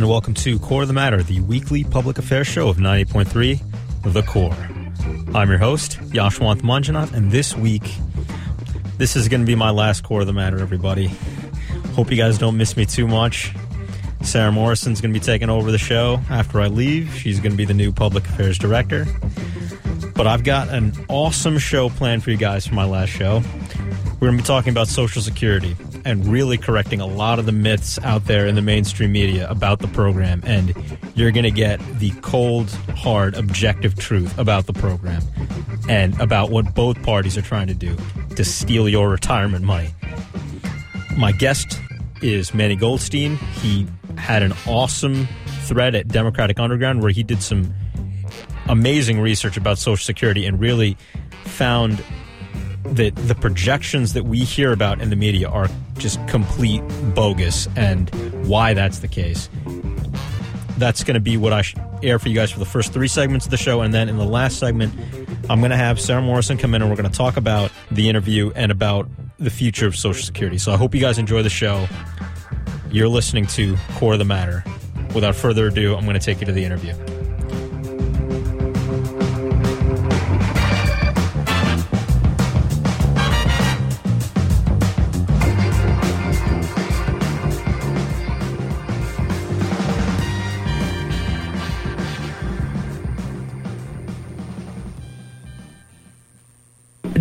and welcome to Core of the Matter, the weekly public affairs show of 98.3 The Core. I'm your host, Yashwant Manjunath, and this week, this is going to be my last Core of the Matter, everybody. Hope you guys don't miss me too much. Sarah Morrison's going to be taking over the show after I leave. She's going to be the new public affairs director. But I've got an awesome show planned for you guys for my last show. We're going to be talking about Social Security and really correcting a lot of the myths out there in the mainstream media about the program. And you're going to get the cold, hard, objective truth about the program and about what both parties are trying to do to steal your retirement money. My guest is Manny Goldstein. He had an awesome thread at Democratic Underground where he did some amazing research about Social Security and really found that the projections that we hear about in the media are just complete bogus and why that's the case. That's going to be what I air for you guys for the first three segments of the show. And then in the last segment, I'm going to have Sarah Morrison come in and we're going to talk about the interview and about the future of Social Security. So I hope you guys enjoy the show. You're listening to Core of the Matter. Without further ado, I'm going to take you to the interview.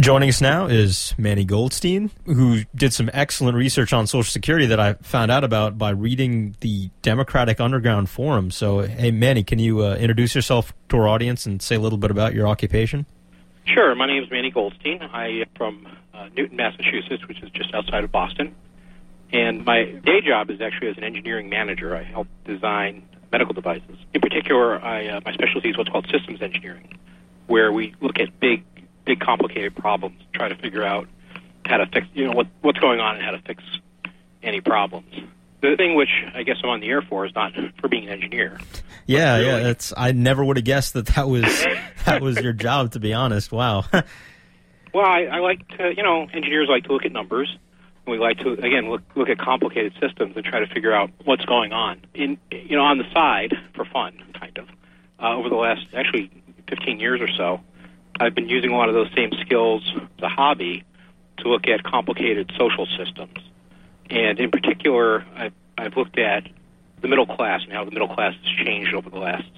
Joining us now is Manny Goldstein, who did some excellent research on Social Security that I found out about by reading the Democratic Underground Forum. So, hey, Manny, can you uh, introduce yourself to our audience and say a little bit about your occupation? Sure. My name is Manny Goldstein. I am from uh, Newton, Massachusetts, which is just outside of Boston. And my day job is actually as an engineering manager. I help design medical devices. In particular, I, uh, my specialty is what's called systems engineering, where we look at big big complicated problems, try to figure out how to fix, you know, what what's going on and how to fix any problems. The thing which I guess I'm on the air for is not for being an engineer. Yeah, really, yeah, that's I never would have guessed that that was that was your job. To be honest, wow. well, I, I like to, you know, engineers like to look at numbers. We like to again look look at complicated systems and try to figure out what's going on. In you know, on the side for fun, kind of. Uh, over the last actually 15 years or so, I've been using a lot of those same skills as a hobby to look at complicated social systems. And in particular, I've, I've looked at the middle class and how the middle class has changed over the last,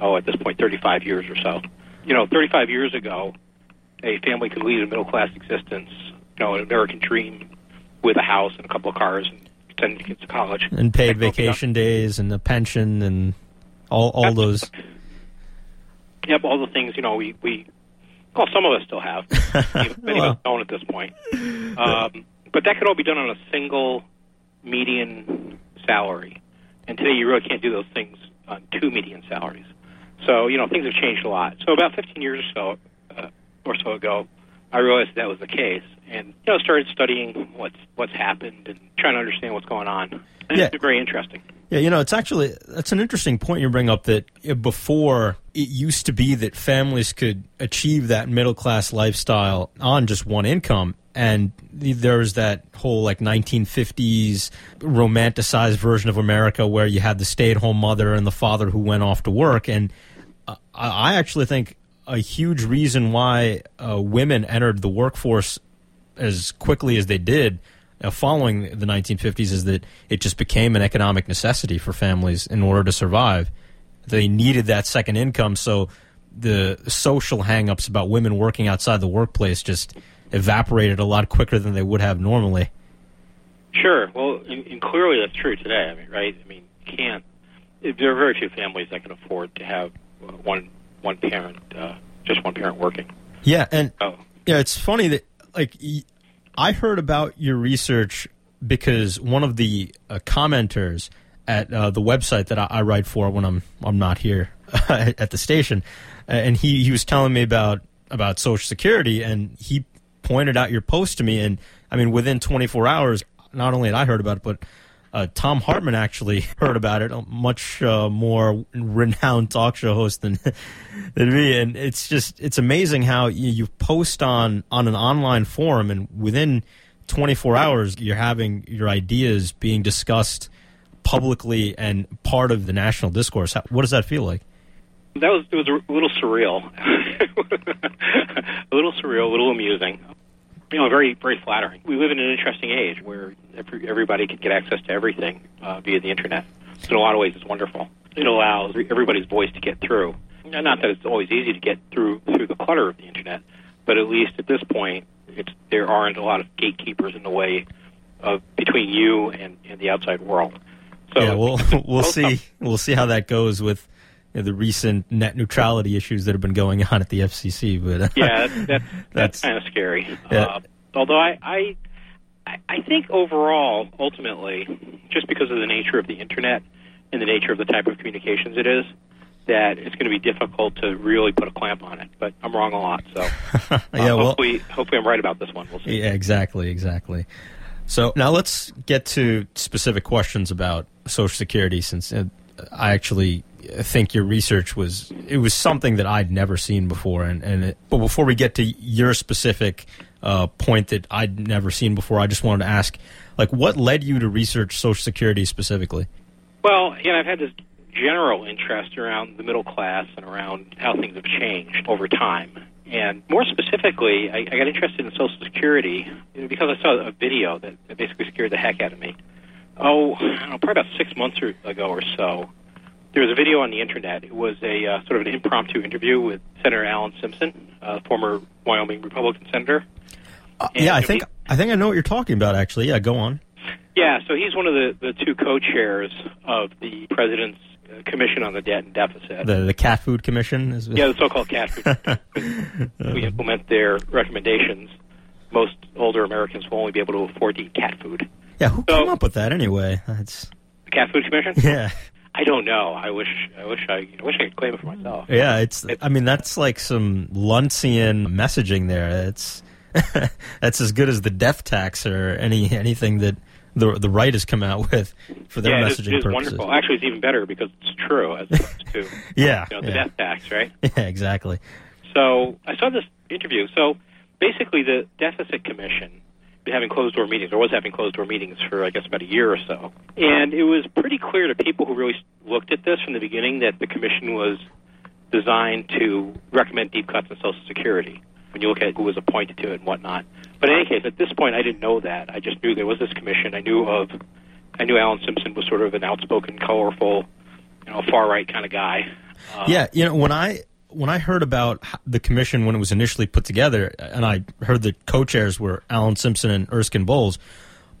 oh, at this point, 35 years or so. You know, 35 years ago, a family could lead a middle class existence, you know, an American dream with a house and a couple of cars and sending kids to college. And paid vacation days and a pension and all, all those. Yep, all the things, you know, we, we well, some of us still have. Many well. of us don't at this point. Um, but that could all be done on a single median salary. And today you really can't do those things on two median salaries. So, you know, things have changed a lot. So about 15 years or so, uh, or so ago, I realized that was the case, and you know, started studying what's what's happened and trying to understand what's going on. And yeah. It's very interesting. Yeah, you know, it's actually that's an interesting point you bring up. That before it used to be that families could achieve that middle class lifestyle on just one income, and there was that whole like 1950s romanticized version of America where you had the stay at home mother and the father who went off to work. And I actually think a huge reason why uh, women entered the workforce as quickly as they did uh, following the 1950s is that it just became an economic necessity for families in order to survive. They needed that second income, so the social hangups about women working outside the workplace just evaporated a lot quicker than they would have normally. Sure. Well, and, and clearly that's true today. I mean, right? I mean, you can't. There are very few families that can afford to have one one parent, uh, just one parent working. Yeah, and oh. yeah, it's funny that like I heard about your research because one of the uh, commenters at uh, the website that I, I, write for when I'm I'm not here at the station, uh, and he, he was telling me about about Social Security, and he pointed out your post to me, and I mean within 24 hours, not only had I heard about it, but uh, Thom Hartmann actually heard about it, a much uh, more renowned talk show host than than me, and it's just it's amazing how you, you, post on on an online forum, and within 24 hours, you're having your ideas being discussed publicly and part of the national discourse. How, what does that feel like? That was it was a little surreal, a little surreal, a little amusing. You know, very very flattering. We live in an interesting age where every, everybody can get access to everything uh, via the internet. So in a lot of ways, it's wonderful. It allows everybody's voice to get through. Not that it's always easy to get through through the clutter of the internet, but at least at this point, it's, there aren't a lot of gatekeepers in the way of between you and, and the outside world. So yeah, we'll we'll see we'll see how that goes with you know, the recent net neutrality issues that have been going on at the FCC. But uh, yeah, that's that's, that's kind of scary. Yeah. Uh, although I, I I think overall, ultimately, just because of the nature of the internet and the nature of the type of communications it is, that it's going to be difficult to really put a clamp on it. But I'm wrong a lot, so uh, yeah, well, hopefully, hopefully I'm right about this one. We'll see. Yeah, exactly, exactly. So now let's get to specific questions about Social Security, since uh, I actually think your research was it was something that I'd never seen before. And, and it, but before we get to your specific uh, point that I'd never seen before, I just wanted to ask, like, what led you to research Social Security specifically? Well, you know, I've had this general interest around the middle class and around how things have changed over time. And more specifically, I, I got interested in Social Security because I saw a video that, that basically scared the heck out of me. Oh, I don't know, probably about six months ago or so, there was a video on the internet. It was a uh, sort of an impromptu interview with Senator Alan Simpson, uh, former Wyoming Republican senator. Uh, yeah, I think I think I know what you're talking about. Actually, yeah, go on. Yeah, so he's one of the, the two co-chairs of the president's uh, commission on the debt and deficit. The the cat food commission is. Yeah, the so-called cat food. we implement their recommendations. Most older Americans will only be able to afford to eat cat food. Yeah, who so, came up with that anyway? That's the cat food commission. Yeah. I don't know. I wish I wish I, I wish I could claim it for myself. Yeah, it's. I mean, that's like some Luntzian messaging there. It's that's as good as the death tax or any anything that the the right has come out with for their yeah, messaging it is, it is purposes. Wonderful. Actually, it's even better because it's true as opposed to yeah, you know, the yeah. death tax, right? Yeah, exactly. So I saw this interview. So basically, the deficit commission having closed door meetings, or was having closed door meetings for I guess about a year or so. And it was pretty clear to people who really looked at this from the beginning that the commission was designed to recommend deep cuts in Social Security. When you look at who was appointed to it and whatnot. But in any case, at this point, I didn't know that. I just knew there was this commission. I knew of, I knew Alan Simpson was sort of an outspoken, colorful, you know, far right kind of guy. Uh, yeah, you know, when I when I heard about the commission when it was initially put together, and I heard the co-chairs were Alan Simpson and Erskine Bowles,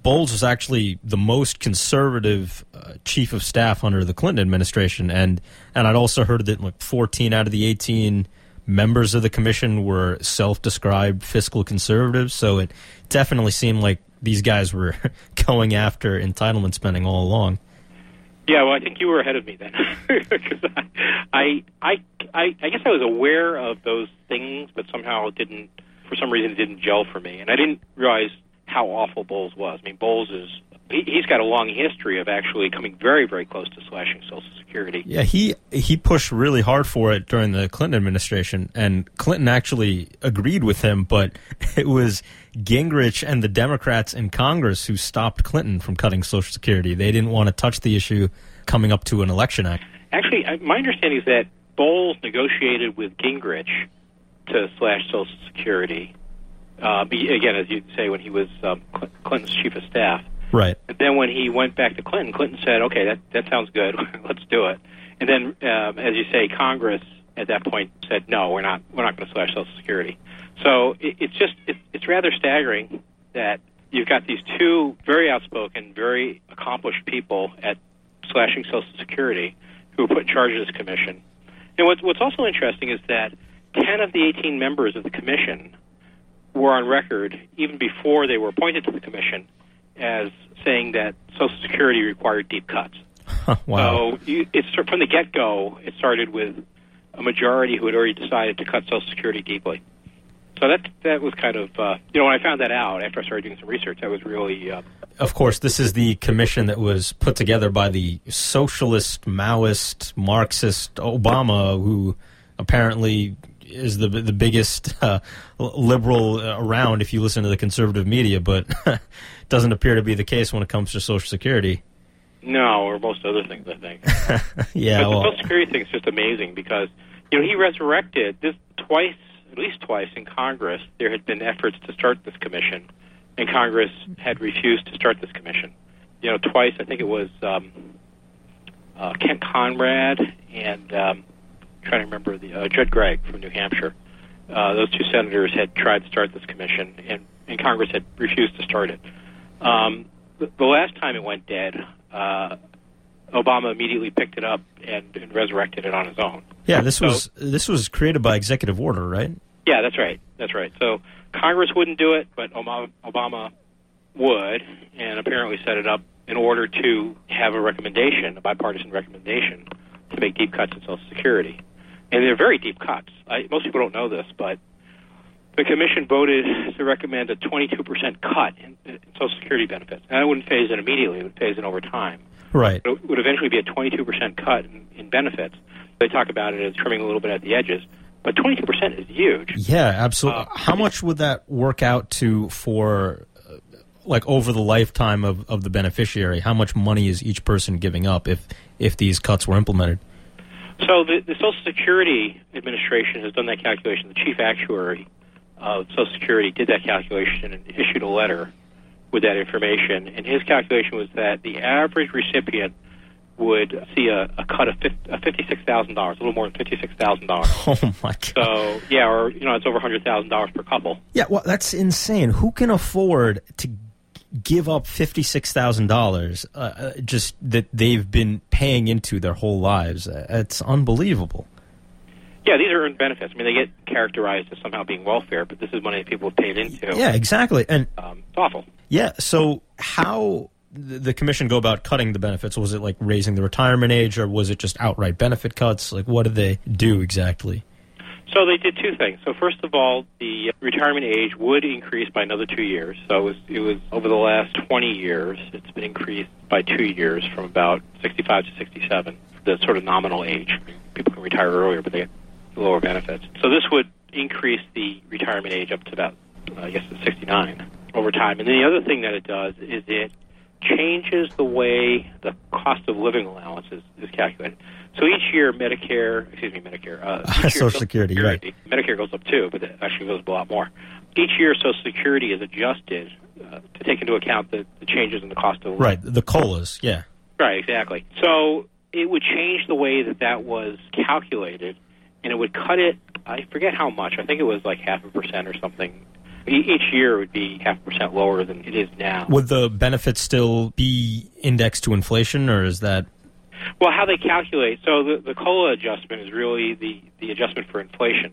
Bowles was actually the most conservative uh, chief of staff under the Clinton administration, and and I'd also heard that like 14 out of the 18 members of the commission were self-described fiscal conservatives. So it definitely seemed like these guys were going after entitlement spending all along. Yeah, well, I think you were ahead of me then, because I, I, I, I guess I was aware of those things, but somehow it didn't, for some reason, it didn't gel for me, and I didn't realize how awful Bowles was. I mean, Bowles is he, he's got a long history of actually coming very, very close to slashing Social Security. Yeah, he he pushed really hard for it during the Clinton administration, and Clinton actually agreed with him. But it was Gingrich and the Democrats in Congress who stopped Clinton from cutting Social Security. They didn't want to touch the issue coming up to an election act. Actually, my understanding is that Bowles negotiated with Gingrich to slash Social Security. Uh, again, as you say, when he was um, Clinton's chief of staff. Right. And then when he went back to Clinton, Clinton said, "Okay, that that sounds good. Let's do it." And then, um, as you say, Congress at that point said, "No, we're not. We're not going to slash Social Security." So it, it's just it, it's rather staggering that you've got these two very outspoken, very accomplished people at slashing Social Security who were put in charge of this commission. And what's what's also interesting is that ten of the eighteen members of the commission were on record even before they were appointed to the commission as saying that Social Security required deep cuts. wow. So you, it's from the get go. It started with a majority who had already decided to cut Social Security deeply. So that that was kind of uh, you know when I found that out after I started doing some research, that was really. Uh, of course, this is the commission that was put together by the socialist, Maoist, Marxist Obama, who apparently is the the biggest uh, liberal around if you listen to the conservative media, but doesn't appear to be the case when it comes to Social Security. No, or most other things, I think. yeah, but well, the Social Security thing is just amazing because you know he resurrected this twice, at least twice in Congress. There had been efforts to start this commission, and Congress had refused to start this commission. You know, twice. I think it was um, uh, Kent Conrad and um, I'm trying to remember the uh, Judd Gregg from New Hampshire. Uh, those two senators had tried to start this commission, and, and Congress had refused to start it. Um, the, the last time it went dead, uh, Obama immediately picked it up and, and resurrected it on his own. yeah, this so- was this was created by executive order, right? Yeah, that's right. That's right. So Congress wouldn't do it, but Obama, Obama would, and apparently set it up in order to have a recommendation, a bipartisan recommendation, to make deep cuts in Social Security. And they're very deep cuts. I, most people don't know this, but the commission voted to recommend a 22% cut in, in Social Security benefits. And I wouldn't phase in immediately; it would phase in over time. Right. It would eventually be a 22% cut in, in benefits. They talk about it as trimming a little bit at the edges, but 22% is huge. Yeah, absolutely. Uh, How much would that work out to for, uh, like, over the lifetime of, of the beneficiary? How much money is each person giving up if if these cuts were implemented? So the, the Social Security Administration has done that calculation. The chief actuary of Social Security did that calculation and issued a letter with that information. And his calculation was that the average recipient would see a, a cut of uh, fifty-six thousand dollars, a little more than fifty-six thousand dollars. Oh my god! So yeah, or you know, it's over hundred thousand dollars per couple. Yeah, well, that's insane. Who can afford to give up fifty six thousand uh, dollars just that they've been paying into their whole lives? Uh, It's unbelievable. Yeah, these are earned benefits. I mean, they get characterized as somehow being welfare, but this is money that people have paid into. Yeah, exactly. And Um, it's awful. yeah, so how the commission go about cutting the benefits? Was it like raising the retirement age, or was it just outright benefit cuts? Like, what did they do exactly? So they did two things. So first of all, the retirement age would increase by another two years. So it was, it was over the last 20 years, it's been increased by two years from about 65 to 67, the sort of nominal age. People can retire earlier, but they get lower benefits. So this would increase the retirement age up to about, uh, I guess, 69 over time. And then the other thing that it does is it changes the way the cost of living allowance is, is calculated. So each year, Medicare, excuse me, Medicare, uh, year Social Security, right. Medicare goes up too, but it actually goes up a lot more. Each year, Social Security is adjusted uh, to take into account the, the changes in the cost of living. Right, the colas. Yeah. Right, exactly. So it would change the way that that was calculated, and it would cut it. I forget how much. I think it was like half a percent or something. Each year would be half a percent lower than it is now. Would the benefits still be indexed to inflation, or is that Well, how they calculate so the the cola adjustment is really the the adjustment for inflation.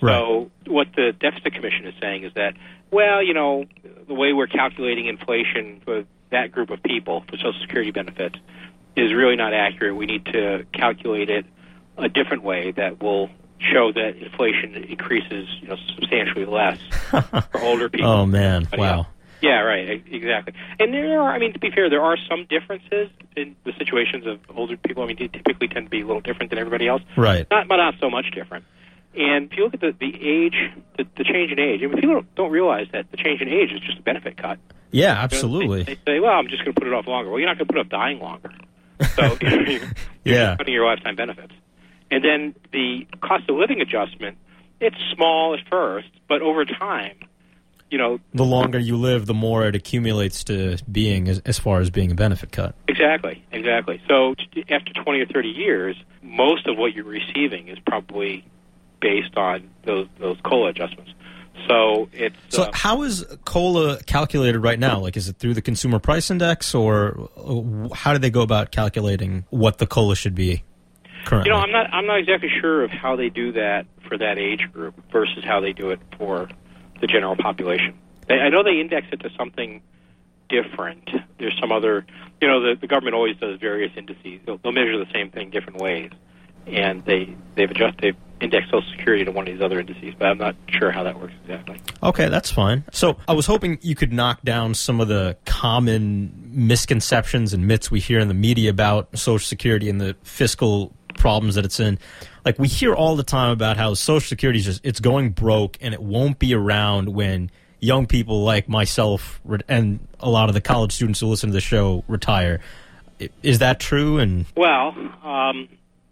So what the deficit commission is saying is that well, you know, the way we're calculating inflation for that group of people for Social Security benefits is really not accurate. We need to calculate it a different way that will show that inflation increases, you know, substantially less for older people. Oh man, wow. yeah. Yeah, right, exactly. And there are, I mean, to be fair, there are some differences in the situations of older people. I mean, they typically tend to be a little different than everybody else. Right. Not, but not so much different. And if you look at the, the age, the, the change in age, I mean, people don't, don't realize that the change in age is just a benefit cut. Yeah, You know, absolutely. They, they say, well, I'm just going to put it off longer. Well, you're not going to put it off dying longer. So you know, you're, Yeah. cutting your lifetime benefits. And then the cost of living adjustment, it's small at first, but over time, you know, The longer you live, the more it accumulates to being as, as far as being a benefit cut. Exactly, exactly. So after 20 or 30 years, most of what you're receiving is probably based on those those COLA adjustments. So it's So, uh, how is cola calculated right now? Like, is it through the consumer price index, or uh, how do they go about calculating what the cola should be currently? you know I'm not I'm not exactly sure of how they do that for that age group versus how they do it for the general population. They, I know they index it to something different. There's some other, you know, the, the government always does various indices. They'll, they'll measure the same thing different ways, and they they've adjusted they've indexed Social Security to one of these other indices, but I'm not sure how that works exactly. Okay, that's fine. So I was hoping you could knock down some of the common misconceptions and myths we hear in the media about Social Security and the fiscal problems that it's in. Like we hear all the time about how Social Security is just it's going broke and it won't be around when young people like myself and a lot of the college students who listen to the show retire. is that true? And well, um,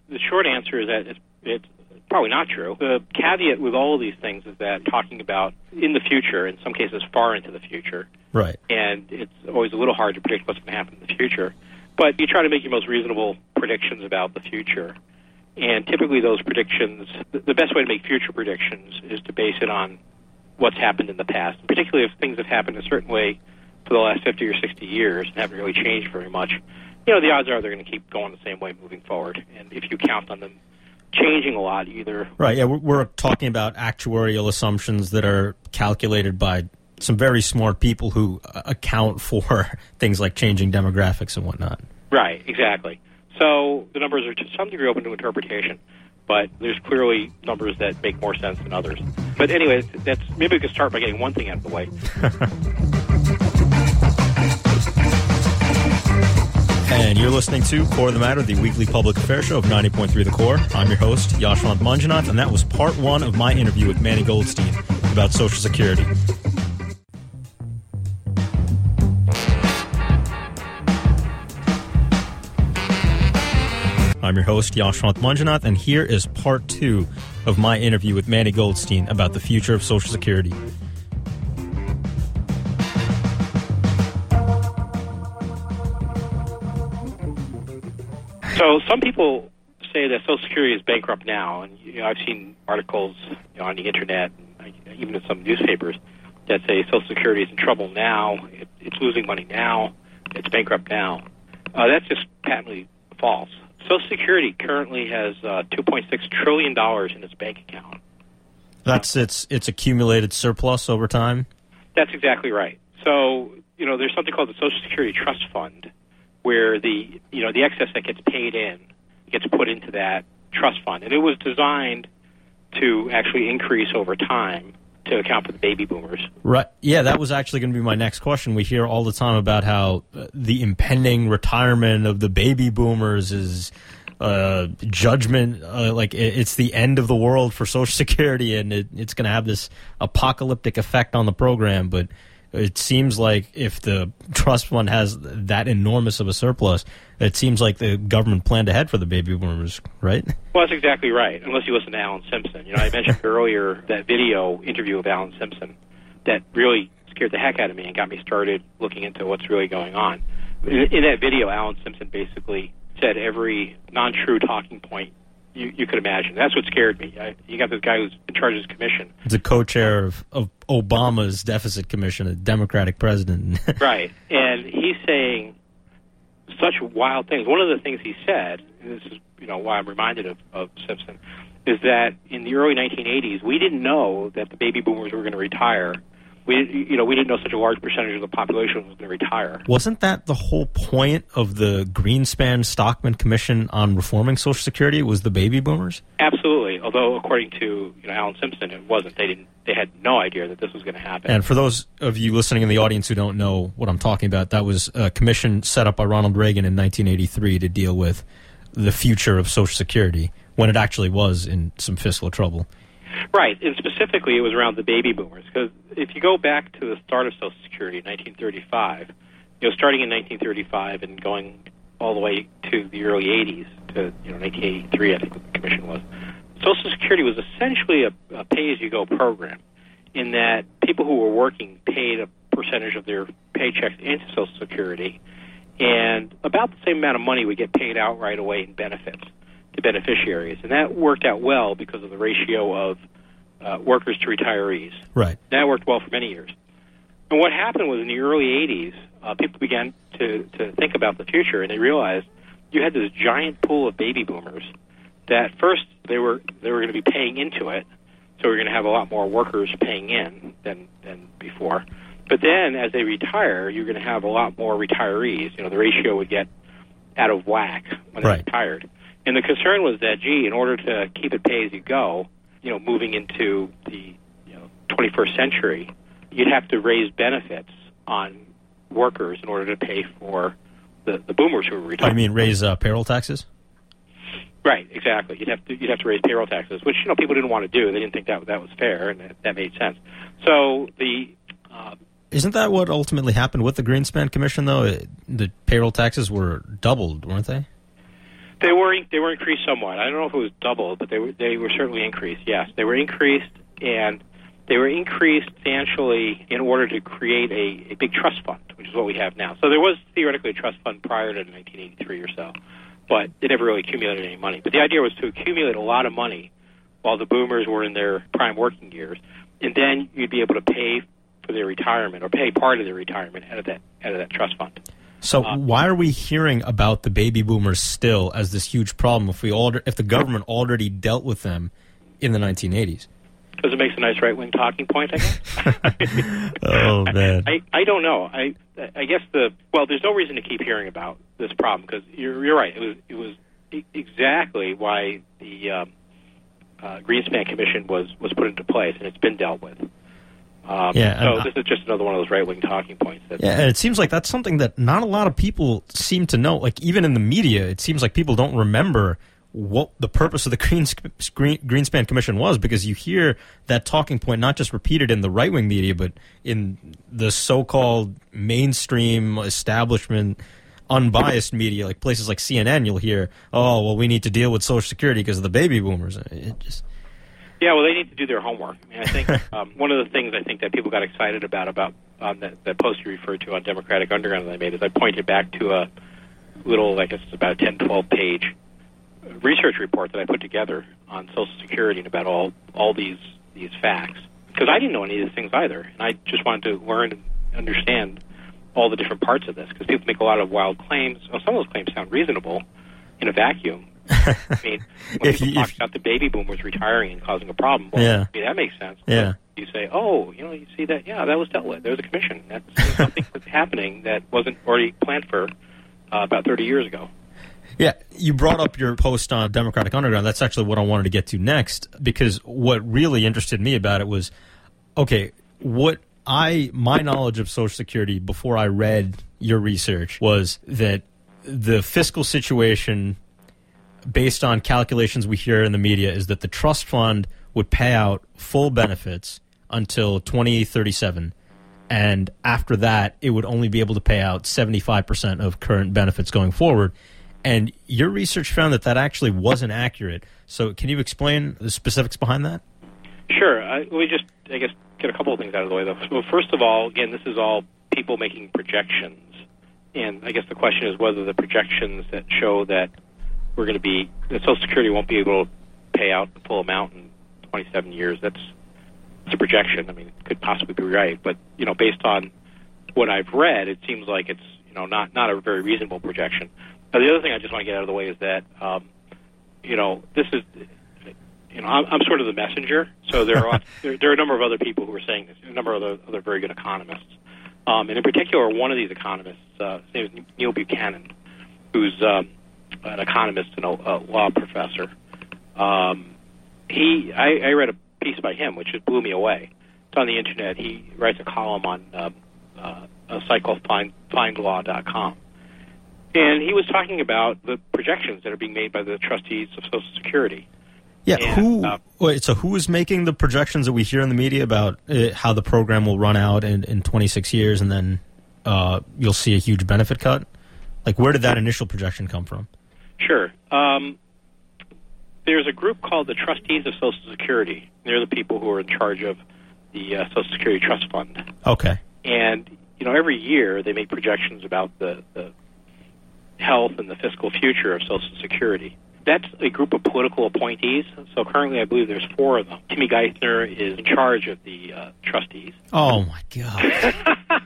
the short answer is that it's, it's probably not true. The caveat with all of these things is that talking about in the future, in some cases far into the future, right, and it's always a little hard to predict what's going to happen in the future. But you try to make your most reasonable predictions about the future. And typically, those predictions, the best way to make future predictions is to base it on what's happened in the past, particularly if things have happened a certain way for the last 50 or 60 years and haven't really changed very much. You know, the odds are they're going to keep going the same way moving forward. And if you count on them changing a lot, either. Right, yeah, we're, we're talking about actuarial assumptions that are calculated by some very smart people who uh, account for things like changing demographics and whatnot. Right, exactly. So the numbers are to some degree open to interpretation, but there's clearly numbers that make more sense than others. But anyway, that's maybe we could start by getting one thing out of the way. and you're listening to Core of the Matter, the weekly public affairs show of 90.3 The Core. I'm your host, Yashwant Manjunath, and that was part one of my interview with Manny Goldstein about Social Security. I'm your host, Yashwant Manjunath, and here is part two of my interview with Manny Goldstein about the future of Social Security. So some people say that Social Security is bankrupt now, and you know, I've seen articles you know, on the internet, even in some newspapers, that say Social Security is in trouble now, it, it's losing money now, it's bankrupt now. Uh, that's just patently false. Social Security currently has uh, 2.6 trillion dollars in its bank account. That's its its accumulated surplus over time. That's exactly right. So you know, there's something called the Social Security Trust Fund, where the you know the excess that gets paid in gets put into that trust fund, and it was designed to actually increase over time to account for the baby boomers. Right. Yeah, that was actually going to be my next question. We hear all the time about how uh, the impending retirement of the baby boomers is uh, judgment, uh, like it, it's the end of the world for Social Security, and it, it's going to have this apocalyptic effect on the program. But it seems like if the trust fund has that enormous of a surplus, it seems like the government planned ahead for the baby boomers, right? Well, that's exactly right. Unless you listen to Alan Simpson. You know, I mentioned earlier that video interview of Alan Simpson that really scared the heck out of me and got me started looking into what's really going on. In, in that video, Alan Simpson basically said every non-true talking point you, you could imagine. That's what scared me. I, you got this guy who's in charge of his commission. He's a co-chair of, of Obama's deficit commission, a Democratic president. right, and he's saying such wild things. One of the things he said, and this is you know why I'm reminded of, of Simpson, is that in the early 1980s we didn't know that the baby boomers were going to retire we you know we didn't know such a large percentage of the population was going to retire. Wasn't that the whole point of the Greenspan Stockman Commission on reforming Social Security? Was the baby boomers? Absolutely. Although according to you know Alan Simpson, it wasn't. They didn't. They had no idea that this was going to happen. And for those of you listening in the audience who don't know what I'm talking about, that was a commission set up by Ronald Reagan in 1983 to deal with the future of Social Security when it actually was in some fiscal trouble. Right, and specifically it was around the baby boomers because if you go back to the start of Social Security in 1935, you know, starting in 1935 and going all the way to the early 80s to you know 1983, I think the commission was. Social Security was essentially a, a pay-as-you-go program, in that people who were working paid a percentage of their paychecks into Social Security, and about the same amount of money would get paid out right away in benefits to beneficiaries, and that worked out well because of the ratio of uh, workers to retirees. Right. That worked well for many years. And what happened was in the early 80s, uh, people began to, to think about the future, and they realized you had this giant pool of baby boomers that first they were they were going to be paying into it, so we're going to have a lot more workers paying in than than before. But then, as they retire, you're going to have a lot more retirees. You know, the ratio would get out of whack when right. they retired. And the concern was that, gee, in order to keep it pay as you go, you know, moving into the you know, 21st century, you'd have to raise benefits on workers in order to pay for the, the boomers who were retiring. I mean, raise uh, payroll taxes? Right, exactly. You'd have to you'd have to raise payroll taxes, which you know people didn't want to do. They didn't think that that was fair, and that, that made sense. So the uh, Isn't that what ultimately happened with the Greenspan Commission, though? It, the payroll taxes were doubled, weren't they? They were they were increased somewhat. I don't know if it was doubled, but they were they were certainly increased. Yes, they were increased, and they were increased substantially in order to create a, a big trust fund, which is what we have now. So there was theoretically a trust fund prior to 1983 or so, but it never really accumulated any money. But the idea was to accumulate a lot of money while the boomers were in their prime working years, and then you'd be able to pay for their retirement or pay part of their retirement out of that out of that trust fund. So uh, why are we hearing about the baby boomers still as this huge problem if we all if the government already dealt with them in the 1980s? Because it makes a nice right wing talking point, I guess. oh man, I, I don't know. I I guess the well, there's no reason to keep hearing about this problem because you're you're right. It was it was exactly why the um, uh, Greenspan Commission was was put into place, and it's been dealt with. Um, yeah, so this is just another one of those right wing talking points. That, yeah, and it seems like that's something that not a lot of people seem to know. Like even in the media, it seems like people don't remember what the purpose of the Greens, Greenspan Commission was because you hear that talking point not just repeated in the right wing media, but in the so called mainstream establishment unbiased media, like places like CNN, you'll hear, "Oh, well, we need to deal with Social Security because of the baby boomers." It just yeah, well, they need to do their homework. I, mean, I think um, one of the things I think that people got excited about about um, that, that post you referred to on Democratic Underground that I made is I pointed back to a little, I guess it's about a 10, 12 page research report that I put together on Social Security and about all all these these facts because I didn't know any of these things either, and I just wanted to learn and understand all the different parts of this because people make a lot of wild claims. Well, some of those claims sound reasonable in a vacuum, I mean, when if people you, talk if, about the baby boomers retiring and causing a problem, well, yeah. I mean, that makes sense. Yeah. But you say, oh, you know, you see that, yeah, that was dealt with. There was a commission. That's something that's happening that wasn't already planned for uh, about 30 years ago. Yeah, you brought up your post on Democratic Underground. That's actually what I wanted to get to next because what really interested me about it was okay, what I my knowledge of Social Security before I read your research was that the fiscal situation based on calculations we hear in the media, is that the trust fund would pay out full benefits until 2037. And after that, it would only be able to pay out 75% of current benefits going forward. And your research found that that actually wasn't accurate. So, can you explain the specifics behind that? Sure. I, let me just, I guess, get a couple of things out of the way, though. Well, first of all, again, this is all people making projections. And I guess the question is whether the projections that show that we're going to be Social Security won't be able to pay out the full amount in 27 years. That's it's a projection. I mean, it could possibly be right, but you know, based on what I've read, it seems like it's you know not not a very reasonable projection. Now, the other thing I just want to get out of the way is that um, you know this is you know I'm, I'm sort of the messenger. So there are there, there are a number of other people who are saying this. A number of other, other very good economists, um, and in particular, one of these economists, uh, his name is Neil Buchanan, who's um, an economist and a, a law professor. Um, he, I, I read a piece by him, which just blew me away. It's on the internet. He writes a column on um, uh, a site called find, findlaw.com. And he was talking about the projections that are being made by the trustees of Social Security. Yeah, and, who? Uh, wait, so who is making the projections that we hear in the media about uh, how the program will run out in, in 26 years, and then uh, you'll see a huge benefit cut? Like, where did that initial projection come from? Sure. Um, there's a group called the Trustees of Social Security. They're the people who are in charge of the uh, Social Security Trust Fund. Okay. And you know, every year they make projections about the, the health and the fiscal future of Social Security. That's a group of political appointees. So currently, I believe there's four of them. Timmy Geithner is in charge of the uh, trustees. Oh my God!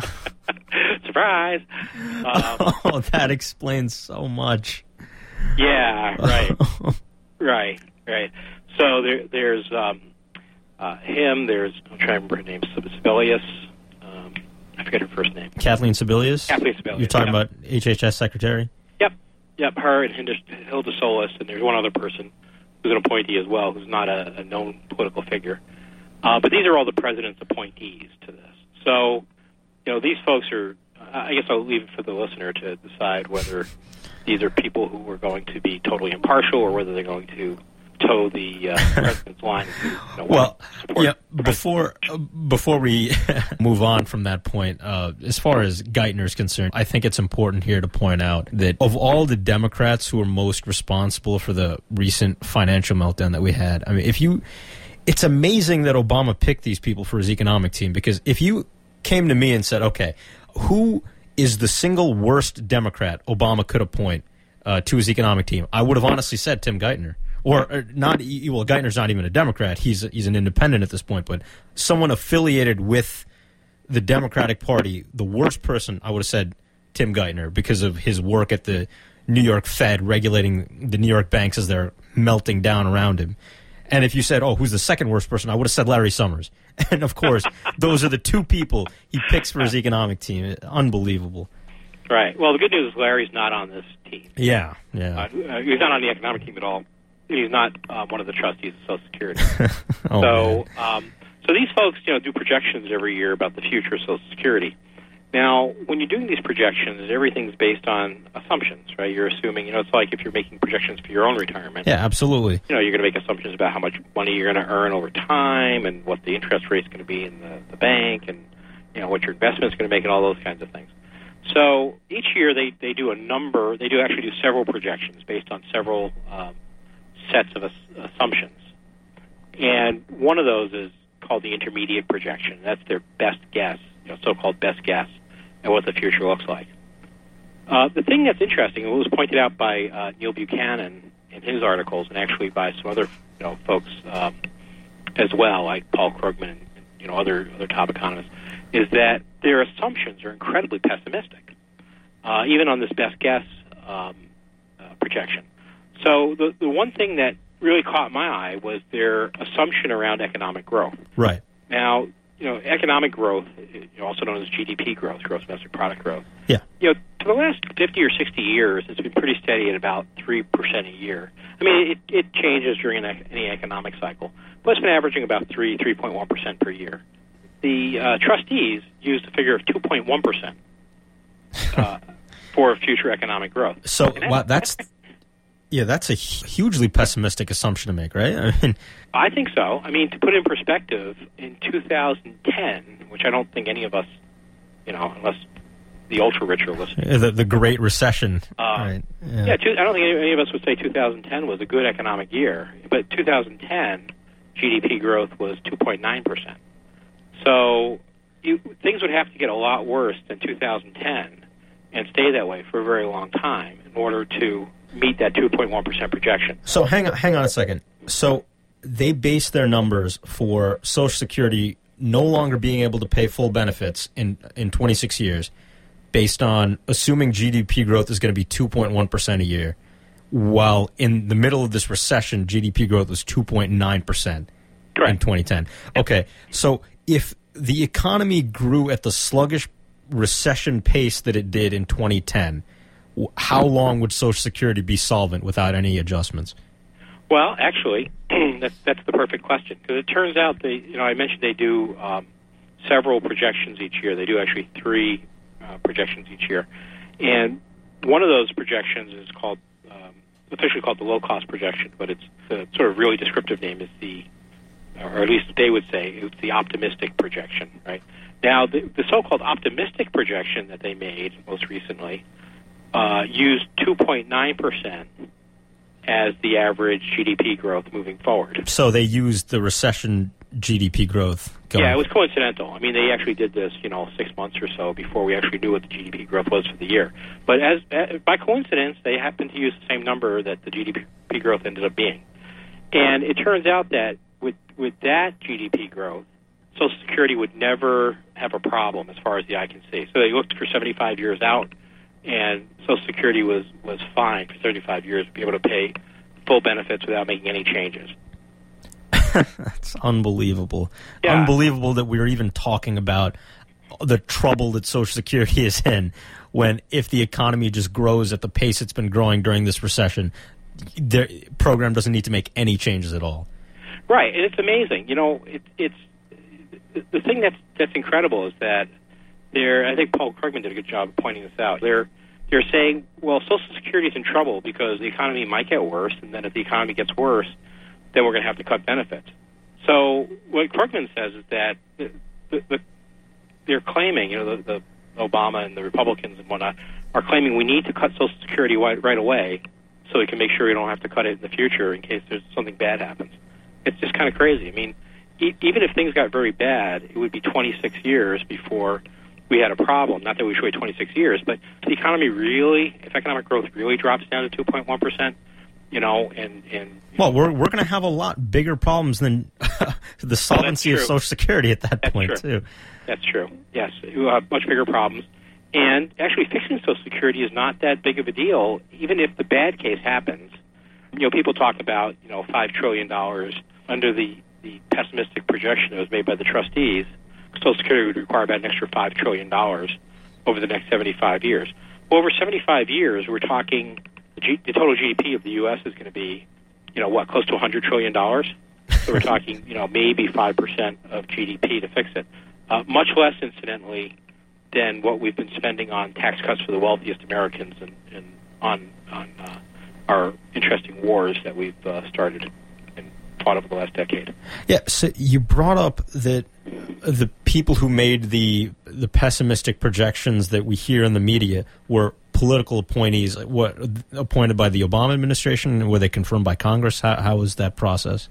Surprise! Um, oh, that explains so much. Yeah, right, right, right. So there, there's um, uh, him. There's I'm trying to remember her name. Sebelius. Um, I forget her first name. Kathleen Sebelius. Kathleen Sebelius. You're talking yep. about HHS secretary. Yep, yep. Her and Hilda Solis, and there's one other person who's an appointee as well, who's not a, a known political figure. Uh, but these are all the president's appointees to this. So, you know, these folks are. I guess I'll leave it for the listener to decide whether these are people who are going to be totally impartial or whether they're going to toe the uh, president's line. You know, Well, yeah. Before uh, before we move on from that point, uh, as far as Geithner is concerned, I think it's important here to point out that of all the Democrats who are most responsible for the recent financial meltdown that we had, I mean, if you, it's amazing that Obama picked these people for his economic team because if you came to me and said, okay, who is the single worst Democrat Obama could appoint uh, to his economic team, I would have honestly said Tim Geithner. Or, or not, e- well, Geithner's not even a Democrat. He's he's an independent at this point, but someone affiliated with the Democratic Party, the worst person I would have said Tim Geithner because of his work at the New York Fed regulating the New York banks as they're melting down around him. And if you said, "Oh, who's the second worst person?" I would have said Larry Summers. And of course, those are the two people he picks for his economic team. Unbelievable. right. Well, the good news is Larry's not on this team. Yeah, yeah. Uh, uh, he's not on the economic team at all. He's not uh, one of the trustees of Social Security. Oh, so, um, so these folks, you know, do projections every year about the future of Social Security. Now, when you're doing these projections, everything's based on assumptions, right? You're assuming, you know, it's like if you're making projections for your own retirement. yeah, absolutely. You know, you're going to make assumptions about how much money you're going to earn over time, and what the interest rate's going to be in the, the bank, and you know what your investment's going to make, and all those kinds of things. So each year they they do a number. They do actually do several projections based on several um, sets of ass- assumptions, and one of those is called the intermediate projection. That's their best guess, you know, so-called best guess, at what the future looks like. Uh, the thing that's interesting, and it was pointed out by uh, Neil Buchanan in his articles, and actually by some other you know folks um, as well, like Paul Krugman and you know other other top economists, is that their assumptions are incredibly pessimistic, uh, even on this best guess um, uh, projection. So the the one thing that really caught my eye was their assumption around economic growth. Right. Now, you know, economic growth, also known as GDP growth, gross domestic product growth. Yeah. You know, for the last 50 or 60 years, it's been pretty steady at about 3% a year. I mean, it, it changes during an, any economic cycle, but it's been averaging about 3, 3.1% per year. The uh, trustees used a figure of 2.1% uh, for future economic growth. So wow, that's yeah, that's a hugely pessimistic assumption to make, right? I mean, I think so. I mean, to put it in perspective, in 2010, which I don't think any of us, you know, unless the ultra rich are listening. the the Great Recession, Uh, right? Yeah, two, I don't think any, any of us would say 2010 was a good economic year, but 2010 GDP growth was 2.9 percent. So you, things would have to get a lot worse than 2010 and stay that way for a very long time in order to meet that 2.1 percent projection. So hang on, hang on a second. So they base their numbers for Social Security no longer being able to pay full benefits in in 26 years, based on assuming GDP growth is going to be 2.1 percent a year, while in the middle of this recession, GDP growth was 2.9 percent in 2010. Okay, so if the economy grew at the sluggish recession pace that it did in 2010, w- how long would Social Security be solvent without any adjustments? Well, actually, that's that's the perfect question because it turns out they, you know, I mentioned they do um, several projections each year. They do actually three uh, projections each year, and one of those projections is called um, officially called the low cost projection, but it's the sort of really descriptive name is the, or at least they would say it's the optimistic projection, right? Now, the, the so-called optimistic projection that they made most recently uh, used 2.9 percent as the average GDP growth moving forward. So they used the recession GDP growth. Going. Yeah, it was coincidental. I mean, they actually did this, you know, six months or so before we actually knew what the GDP growth was for the year. But as, uh, by coincidence, they happened to use the same number that the GDP growth ended up being. And it turns out that with with that GDP growth, Social Security would never have a problem as far as the eye can see. So they looked for 75 years out, and Social Security was was fine for 35 years to be able to pay full benefits without making any changes. That's unbelievable. Yeah. Unbelievable that we're even talking about the trouble that Social Security is in when if the economy just grows at the pace it's been growing during this recession, the program doesn't need to make any changes at all. Right, and it's amazing. You know, it, it's the- the thing that's that's incredible is that they're. I think Paul Krugman did a good job of pointing this out. They're they're saying, well, Social Security is in trouble because the economy might get worse, and then if the economy gets worse, then we're going to have to cut benefits. So what Krugman says is that the, the, the, they're claiming, you know, the, the Obama and the Republicans and whatnot are claiming we need to cut Social Security right, right away so we can make sure we don't have to cut it in the future in case there's something bad happens. It's just kind of crazy. I mean, e- even if things got very bad, it would be 26 years before we had a problem. Not that we should wait 26 years, but if the economy really, if economic growth really drops down to 2.1 percent, you know, and and well, we're we're going to have a lot bigger problems than the solvency of Social Security at that that's point true. too. That's true. Yes, we will have much bigger problems. And actually, fixing Social Security is not that big of a deal, even if the bad case happens. You know, people talk about you know five trillion dollars under the the pessimistic projection that was made by the trustees. Social Security would require about an extra five trillion dollars over the next seventy-five years. Well, over seventy-five years, we're talking the, G, the total GDP of the U.S. is going to be, you know, what close to hundred trillion dollars. So we're talking, you know, maybe five percent of GDP to fix it. Uh, much less, incidentally, than what we've been spending on tax cuts for the wealthiest Americans and, and on on uh, our interesting wars that we've uh, started fought over the last decade. Yeah, so you brought up that the people who made the the pessimistic projections that we hear in the media were political appointees. What appointed by the Obama administration? Were they confirmed by Congress? How, how was that process?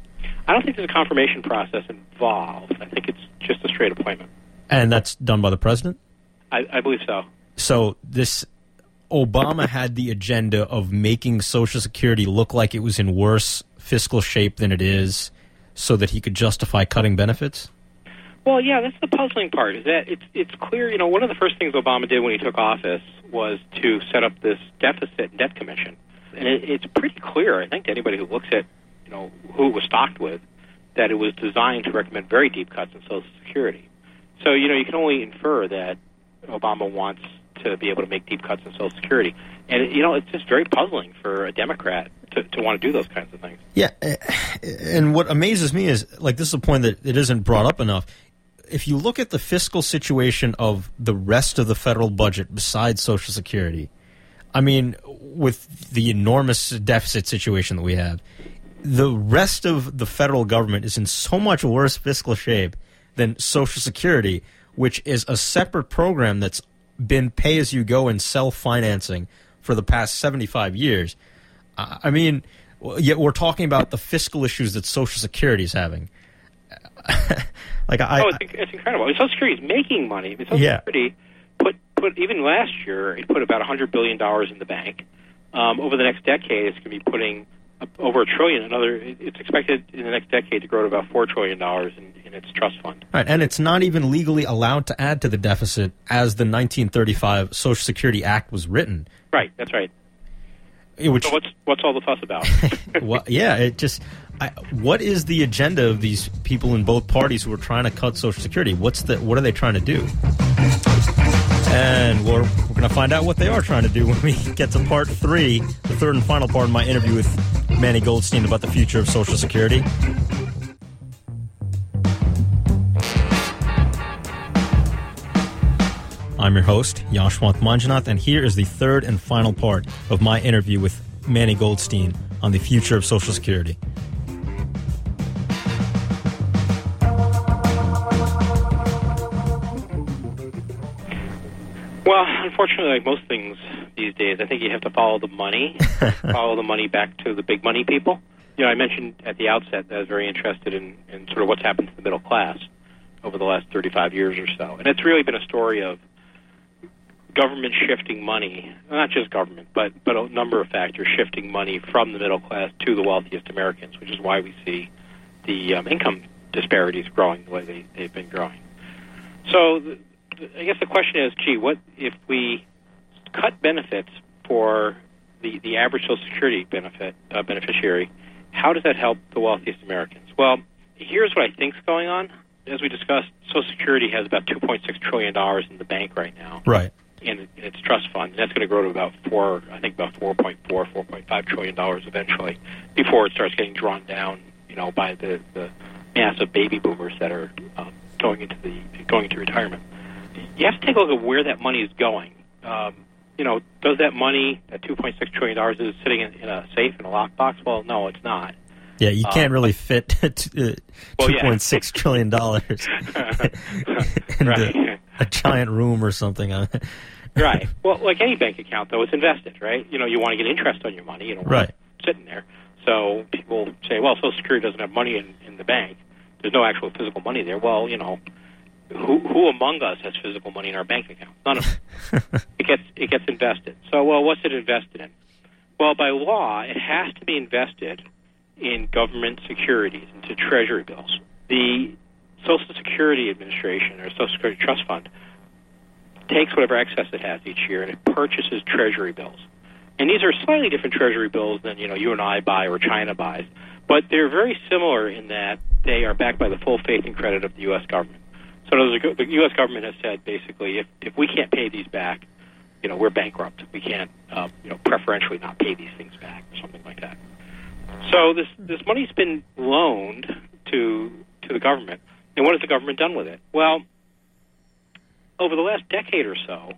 I don't think there's a confirmation process involved. I think it's just a straight appointment. And that's done by the president. I, I believe so. So this Obama had the agenda of making Social Security look like it was in worse fiscal shape than it is, so that he could justify cutting benefits. Well, yeah, that's the puzzling part. Is that it's it's clear. You know, one of the first things Obama did when he took office was to set up this deficit debt commission, and it, it's pretty clear. I think to anybody who looks at you know who it was stocked with, that it was designed to recommend very deep cuts in Social Security. So you know you can only infer that Obama wants to be able to make deep cuts in Social Security, and you know it's just very puzzling for a Democrat to, to want to do those kinds of things. Yeah, eh, eh, and what amazes me is like this is a point that it isn't brought up enough. If you look at the fiscal situation of the rest of the federal budget besides Social Security, I mean, with the enormous deficit situation that we have, the rest of the federal government is in so much worse fiscal shape than Social Security, which is a separate program that's been pay as you go and self financing for the past 75 years. I mean, yet we're talking about the fiscal issues that Social Security is having. like I, oh, it's, it's incredible. I mean, Social Security is making money. I mean, Social Yeah. Security put put even last year it put about a hundred billion dollars in the bank. Um, over the next decade, it's going to be putting over a trillion. Another, it's expected in the next decade to grow to about four trillion dollars in, in its trust fund. right, and it's not even legally allowed to add to the deficit as the 1935 Social Security Act was written. Right. That's right. Which, So what's what's all the fuss about? Wha- yeah, it just. I, what is the agenda of these people in both parties who are trying to cut Social Security? What's the what are they trying to do? And we're, we're going to find out what they are trying to do when we get to part three, the third and final part of my interview with Manny Goldstein about the future of Social Security. I'm your host, Yashwant Manjunath, and here is the third and final part of my interview with Manny Goldstein on the future of Social Security. Well, unfortunately, like most things these days, I think you have to follow the money, follow the money back to the big money people. You know, I mentioned at the outset that I was very interested in, in sort of what's happened to the middle class over the last 35 years or so. And it's really been a story of government shifting money, not just government, but, but a number of factors shifting money from the middle class to the wealthiest Americans, which is why we see the um, income disparities growing the way they, they've been growing. So I guess the question is, gee, what if we cut benefits for the, the average Social Security benefit uh, beneficiary? How does that help the wealthiest Americans? Well, here's what I think is going on. As we discussed, Social Security has about 2.6 trillion dollars in the bank right now Right. in, in its trust fund. And that's going to grow to about four, I think about 4.4, 4.5 trillion dollars eventually, before it starts getting drawn down, you know, by the, the massive baby boomers that are um, going into the going into retirement. You have to take a look at where that money is going. Um, you know, does that money, that 2.6 trillion dollars, is it sitting in, in a safe in a lockbox? Well, no, it's not. Yeah, you can't um, really fit two point six trillion dollars into right. a giant room or something. right. Well, like any bank account, though, it's invested, right? You know, you want to get interest on your money. You don't right. sitting there. So people say, well, Social Security doesn't have money in, in the bank. There's no actual physical money there. Well, you know, who, who among us has physical money in our bank account? None of us. it gets it gets invested. So, well, what's it invested in? Well, by law, it has to be invested in government securities, into Treasury bills. The Social Security Administration or Social Security Trust Fund takes whatever excess it has each year and it purchases Treasury bills. And these are slightly different Treasury bills than you know you and I buy or China buys, but they're very similar in that they are backed by the full faith and credit of the U.S. government. So the U.S. government has said basically, if if we can't pay these back, you know we're bankrupt. We can't uh, you know preferentially not pay these things back or something like that. So this this money's been loaned to to the government, and what has the government done with it? Well, over the last decade or so,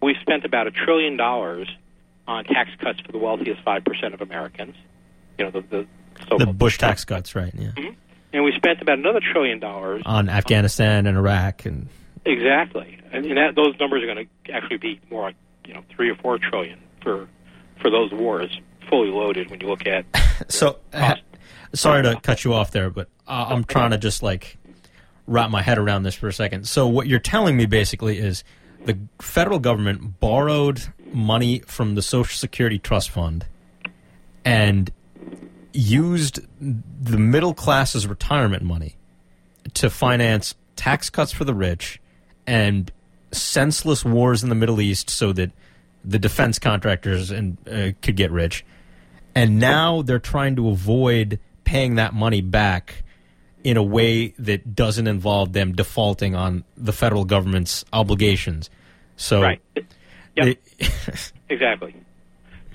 we've spent about a trillion dollars on tax cuts for the wealthiest five percent of Americans. You know the the, the Bush tax cuts, right? Yeah. Mm-hmm. And we spent about another trillion dollars on Afghanistan and Iraq, and exactly, and, and that, those numbers are going to actually be more like you know three or four trillion for for those wars, fully loaded. When you look at so, ha- sorry to cut you off there, but uh, I'm trying to just like wrap my head around this for a second. So what you're telling me basically is the federal government borrowed money from the Social Security Trust Fund and used the middle class's retirement money to finance tax cuts for the rich and senseless wars in the Middle East so that the defense contractors and uh, could get rich. And now they're trying to avoid paying that money back in a way that doesn't involve them defaulting on the federal government's obligations. So, right. Yep. They, exactly.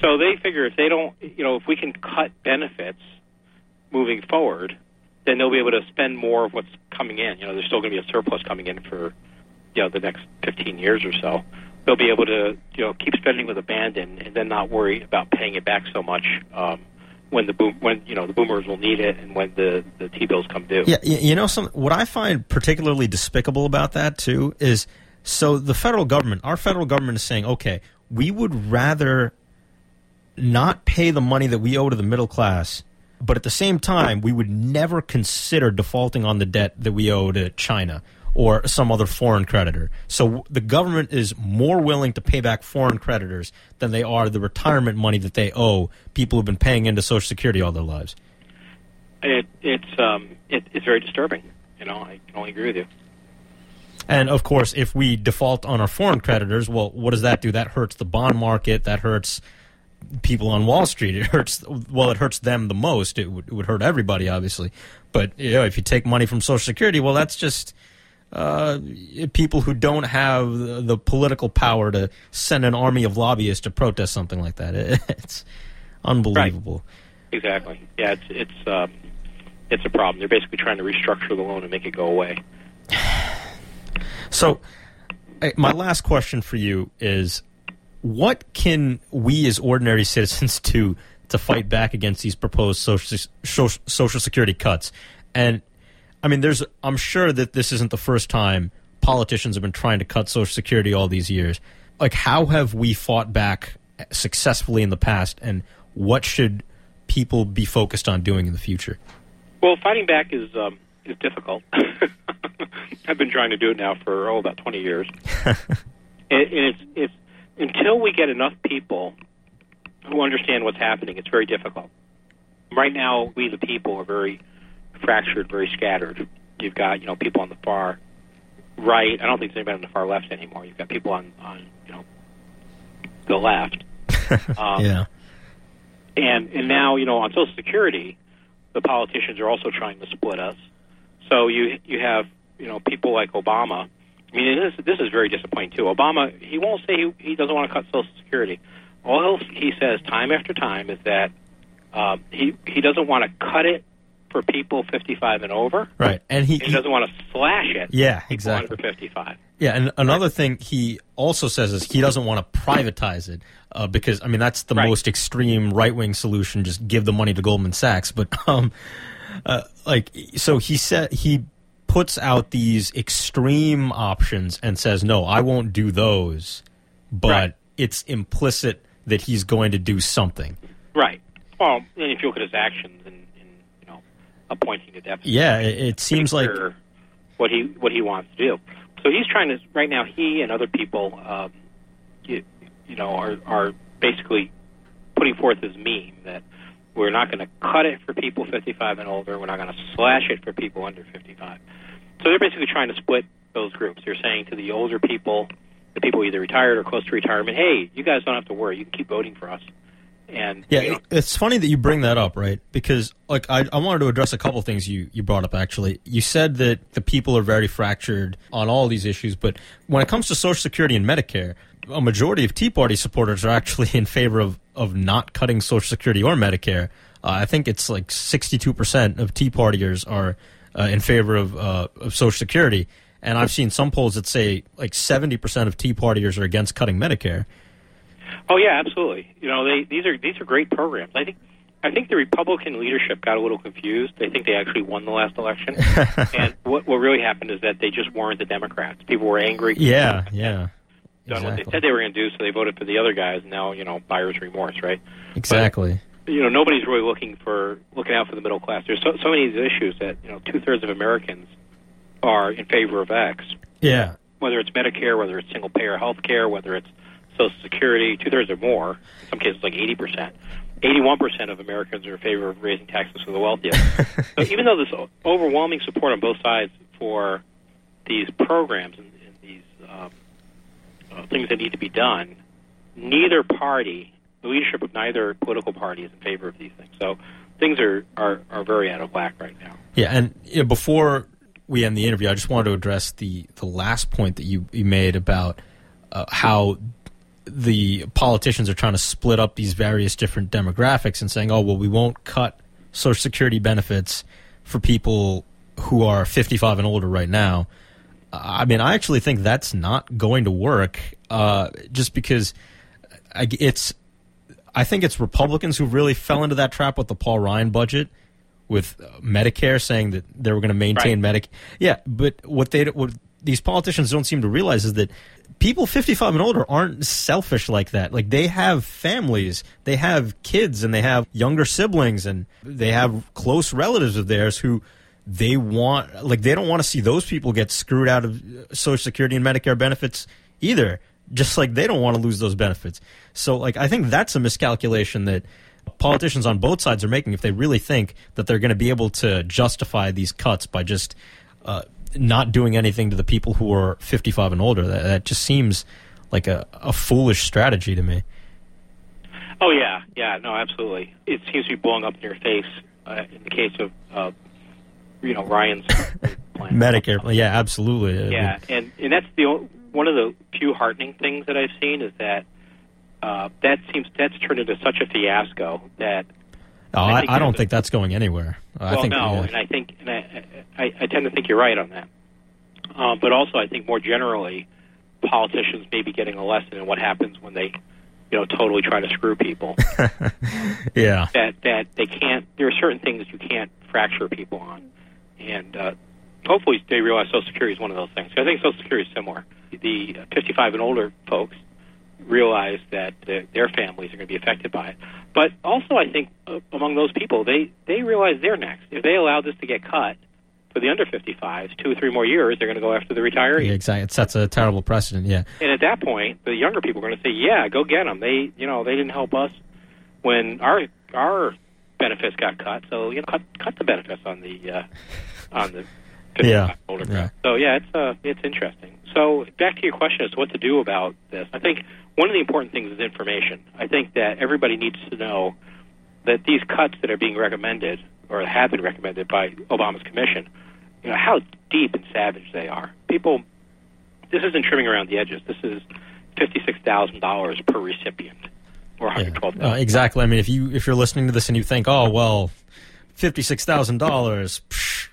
So they figure if they don't, you know, if we can cut benefits moving forward, then they'll be able to spend more of what's coming in. You know, there's still going to be a surplus coming in for, you know, the next 15 years or so. They'll be able to, you know, keep spending with abandon and then not worry about paying it back so much um, when the boom, when you know the boomers will need it and when the the T bills come due. Yeah, you know, some what I find particularly despicable about that too is so the federal government, our federal government is saying, okay, we would rather not pay the money that we owe to the middle class, but at the same time, we would never consider defaulting on the debt that we owe to China or some other foreign creditor. So the government is more willing to pay back foreign creditors than they are the retirement money that they owe people who've been paying into Social Security all their lives. It, it's um, it, it's very disturbing. You know, I can only agree with you. And of course, if we default on our foreign creditors, well, what does that do? That hurts the bond market. That hurts people on Wall Street. It hurts. Well, it hurts them the most. It would, it would hurt everybody, obviously. But you know, if you take money from Social Security, well, that's just uh, people who don't have the, the, political power to send an army of lobbyists to protest something like that. It's unbelievable. Right. Exactly. Yeah, it's it's um, it's a problem. They're basically trying to restructure the loan and make it go away. So, my last question for you is what can we as ordinary citizens do to fight back against these proposed social, social security cuts? And I mean, there's I'm sure that this isn't the first time politicians have been trying to cut social security all these years. Like, how have we fought back successfully in the past, and what should people be focused on doing in the future? Well, fighting back is um, is difficult. I've been trying to do it now for oh about twenty years, and, and it's it's until we get enough people who understand what's happening, it's very difficult. Right now, we the people are very fractured, very scattered. You've got you know people on the far right. I don't think there's anybody on the far left anymore. You've got people on on you know the left. Um, yeah. And and now you know on Social Security, the politicians are also trying to split us. So you you have you know people like Obama. I mean, this this is very disappointing too. Obama he won't say he, he doesn't want to cut Social Security. All he says time after time is that uh, he he doesn't want to cut it for people 55 and over. Right, and he, he, doesn't want to slash it. Yeah, exactly. Under 55. Yeah, and another thing he also says is he doesn't want to privatize it uh, because I mean that's the Right. most extreme right wing solution. Just give the money to Goldman Sachs. But um, uh, like so he said he puts out these extreme options and says no, I won't do those. But Right. it's implicit that he's going to do something. Right. Well, and if you look at his actions and, in you know appointing the deficit, Yeah, it, it seems like what he what he wants to do. So he's trying to right now. He and other people, um, you, you know, are are basically putting forth this meme that we're not going to cut it for people 55 and older. We're not going to slash it for people under 55. So they're basically trying to split those groups. They're saying to the older people, the people either retired or close to retirement, hey, you guys don't have to worry. You can keep voting for us. And Yeah, you know, it's funny that you bring that up, right? Because like I, I wanted to address a couple things you, you brought up actually. You said that the people are very fractured on all these issues, but when it comes to Social Security and Medicare, a majority of Tea Party supporters are actually in favor of, of not cutting Social Security or Medicare. Uh, I think it's like 62% of Tea Partiers are uh, in favor of, uh, of Social Security. And I've seen some polls that say like 70% of Tea Partiers are against cutting Medicare. Oh yeah, absolutely. You know, they these are these are great programs. I think I think the Republican leadership got a little confused. They think they actually won the last election, and what what really happened is that they just weren't the Democrats. People were angry. Yeah, yeah. Done what they said they were going to do, so they voted for the other guys. And now you know, buyer's remorse, right? Exactly. You know, nobody's really looking for looking out for the middle class. There's so so many of these issues that you know two thirds of Americans are in favor of X, Yeah. whether it's Medicare, whether it's single payer health care, whether it's Social Security, two thirds or more, in some cases like 80%. 81% of Americans are in favor of raising taxes for the wealthiest. so even though there's overwhelming support on both sides for these programs and, and these um, things that need to be done, neither party, the leadership of neither political party is in favor of these things. So things are, are, are very out of whack right now. Yeah, and you know, before we end the interview, I just wanted to address the the last point that you, you made about uh, how the politicians are trying to split up these various different demographics and saying, "Oh, well, we won't cut Social Security benefits for people who are 55 and older right now." I mean, I actually think that's not going to work, uh, just because I, it's. I think it's Republicans who really fell into that trap with the Paul Ryan budget, with Medicare saying that they were going to maintain Medicaid. Yeah, but what they what these politicians don't seem to realize is that people 55 and older aren't selfish like that. Like they have families, they have kids, and they have younger siblings, and they have close relatives of theirs who they want like they don't want to see those people get screwed out of uh, Social Security and Medicare benefits either. Just like they don't want to lose those benefits. So like I think that's a miscalculation that politicians on both sides are making if they really think that they're going to be able to justify these cuts by just uh, not doing anything to the people who are 55 and older. That, that just seems like a, a foolish strategy to me. Oh yeah, yeah, no, absolutely. It seems to be blowing up in your face uh, in the case of, uh, you know, Ryan's plan. Medicare, yeah, absolutely. I Yeah, and and that's the one of the few heartening things that I've seen is that uh, that seems that's turned into such a fiasco that oh, I I, I don't a- think that's going anywhere. I well, think no, yeah. and I think and I, I I tend to think you're right on that. Um, but also, I think more generally, politicians may be getting a lesson in what happens when they, you know, totally try to screw people. yeah, that that they can't. There are certain things you can't fracture people on, and uh, hopefully they realize Social Security is one of those things. I think Social Security is similar. The 55 and older folks realize that uh, their families are going to be affected by it, but also I think uh, among those people, they they realize they're next. If they allow this to get cut for the under 55s, two or three more years, they're going to go after the retirees. yeah, exactly. It sets a terrible precedent. Yeah, And at that point, the younger people are going to say, "Yeah, go get them. They, you know, they didn't help us when our our benefits got cut. So you know, cut cut the benefits on the uh, on the Yeah, older yeah. So yeah, it's uh, it's interesting. So back to your question as to what to do about this. I think one of the important things is information. I think that everybody needs to know that these cuts that are being recommended or have been recommended by Obama's commission, you know, how deep and savage they are. People, this isn't trimming around the edges. This is fifty-six thousand dollars per recipient, or twelve Uh, exactly. I mean, if you if you're listening to this and you think, oh well, fifty-six thousand dollars.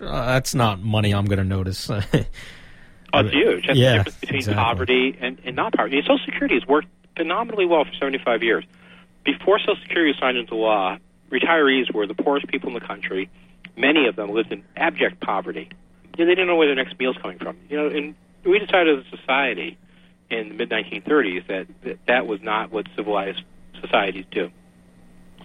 Uh, that's not money I'm going to notice. oh, it's huge. That's Yeah, the difference between exactly. poverty and, and not poverty. Social Security has worked phenomenally well for 75 years. Before Social Security was signed into law, retirees were the poorest people in the country. Many of them lived in abject poverty. You know, they didn't know where their next meal's coming from. You know, and we decided as a society in the mid 1930s that, that that was not what civilized societies do.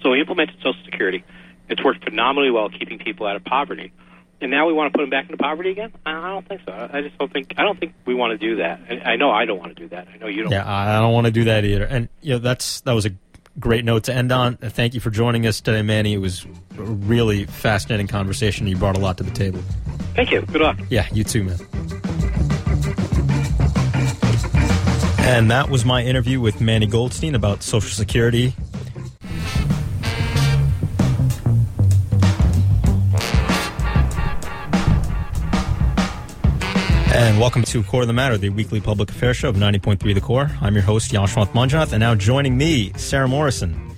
So we implemented Social Security. It's worked phenomenally well keeping people out of poverty. And now we want to put them back into poverty again? I don't think so. I just don't think I don't think we want to do that. I know I don't want to do that. I know you don't. Yeah, I don't want to do that either. And you know, that's that was a great note to end on. Thank you for joining us today, Manny. It was a really fascinating conversation. You brought a lot to the table. Thank you. Good luck. Yeah, you too, man. And that was my interview with Manny Goldstein about Social Security. And welcome to Core of the Matter, the weekly public affairs show of 90.3 The Core. I'm your host, Yashwant Manjunath, and now joining me, Sarah Morrison.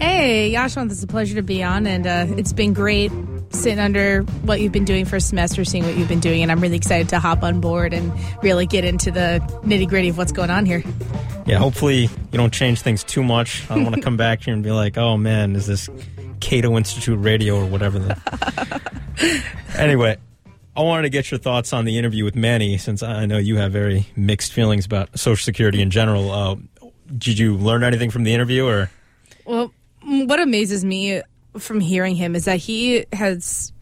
Hey, Yashwant, it's a pleasure to be on, and uh, it's been great sitting under what you've been doing for a semester, seeing what you've been doing, and I'm really excited to hop on board and really get into the nitty gritty of what's going on here. Yeah, hopefully you don't change things too much. I don't want to come back here and be like, oh man, is this Cato Institute Radio or whatever. The... anyway, I wanted to get your thoughts on the interview with Manny since I know you have very mixed feelings about Social Security in general. Uh, did you learn anything from the interview or? Well, what amazes me from hearing him is that he has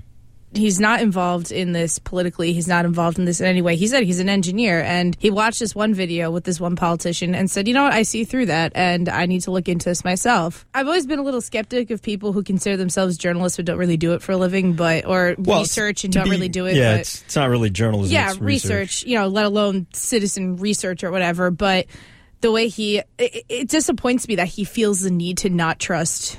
he's not involved in this politically he's not involved in this in any way he said he's an engineer and he watched this one video with this one politician and said you know what i see through that and i need to look into this myself i've always been a little skeptic of people who consider themselves journalists but don't really do it for a living but or Well, research and don't be- really do it Yeah, but it's, it's not really journalism. yeah it's research. you know let alone citizen research or whatever but the way he it, it disappoints me that he feels the need to not trust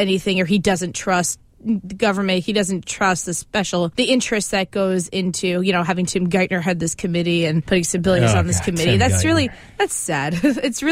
anything or he doesn't trust the government he doesn't trust the special the interest that goes into you know having tim geithner head this committee and putting civilians Oh, on this God, committee. Tim that's really that's sad. It's really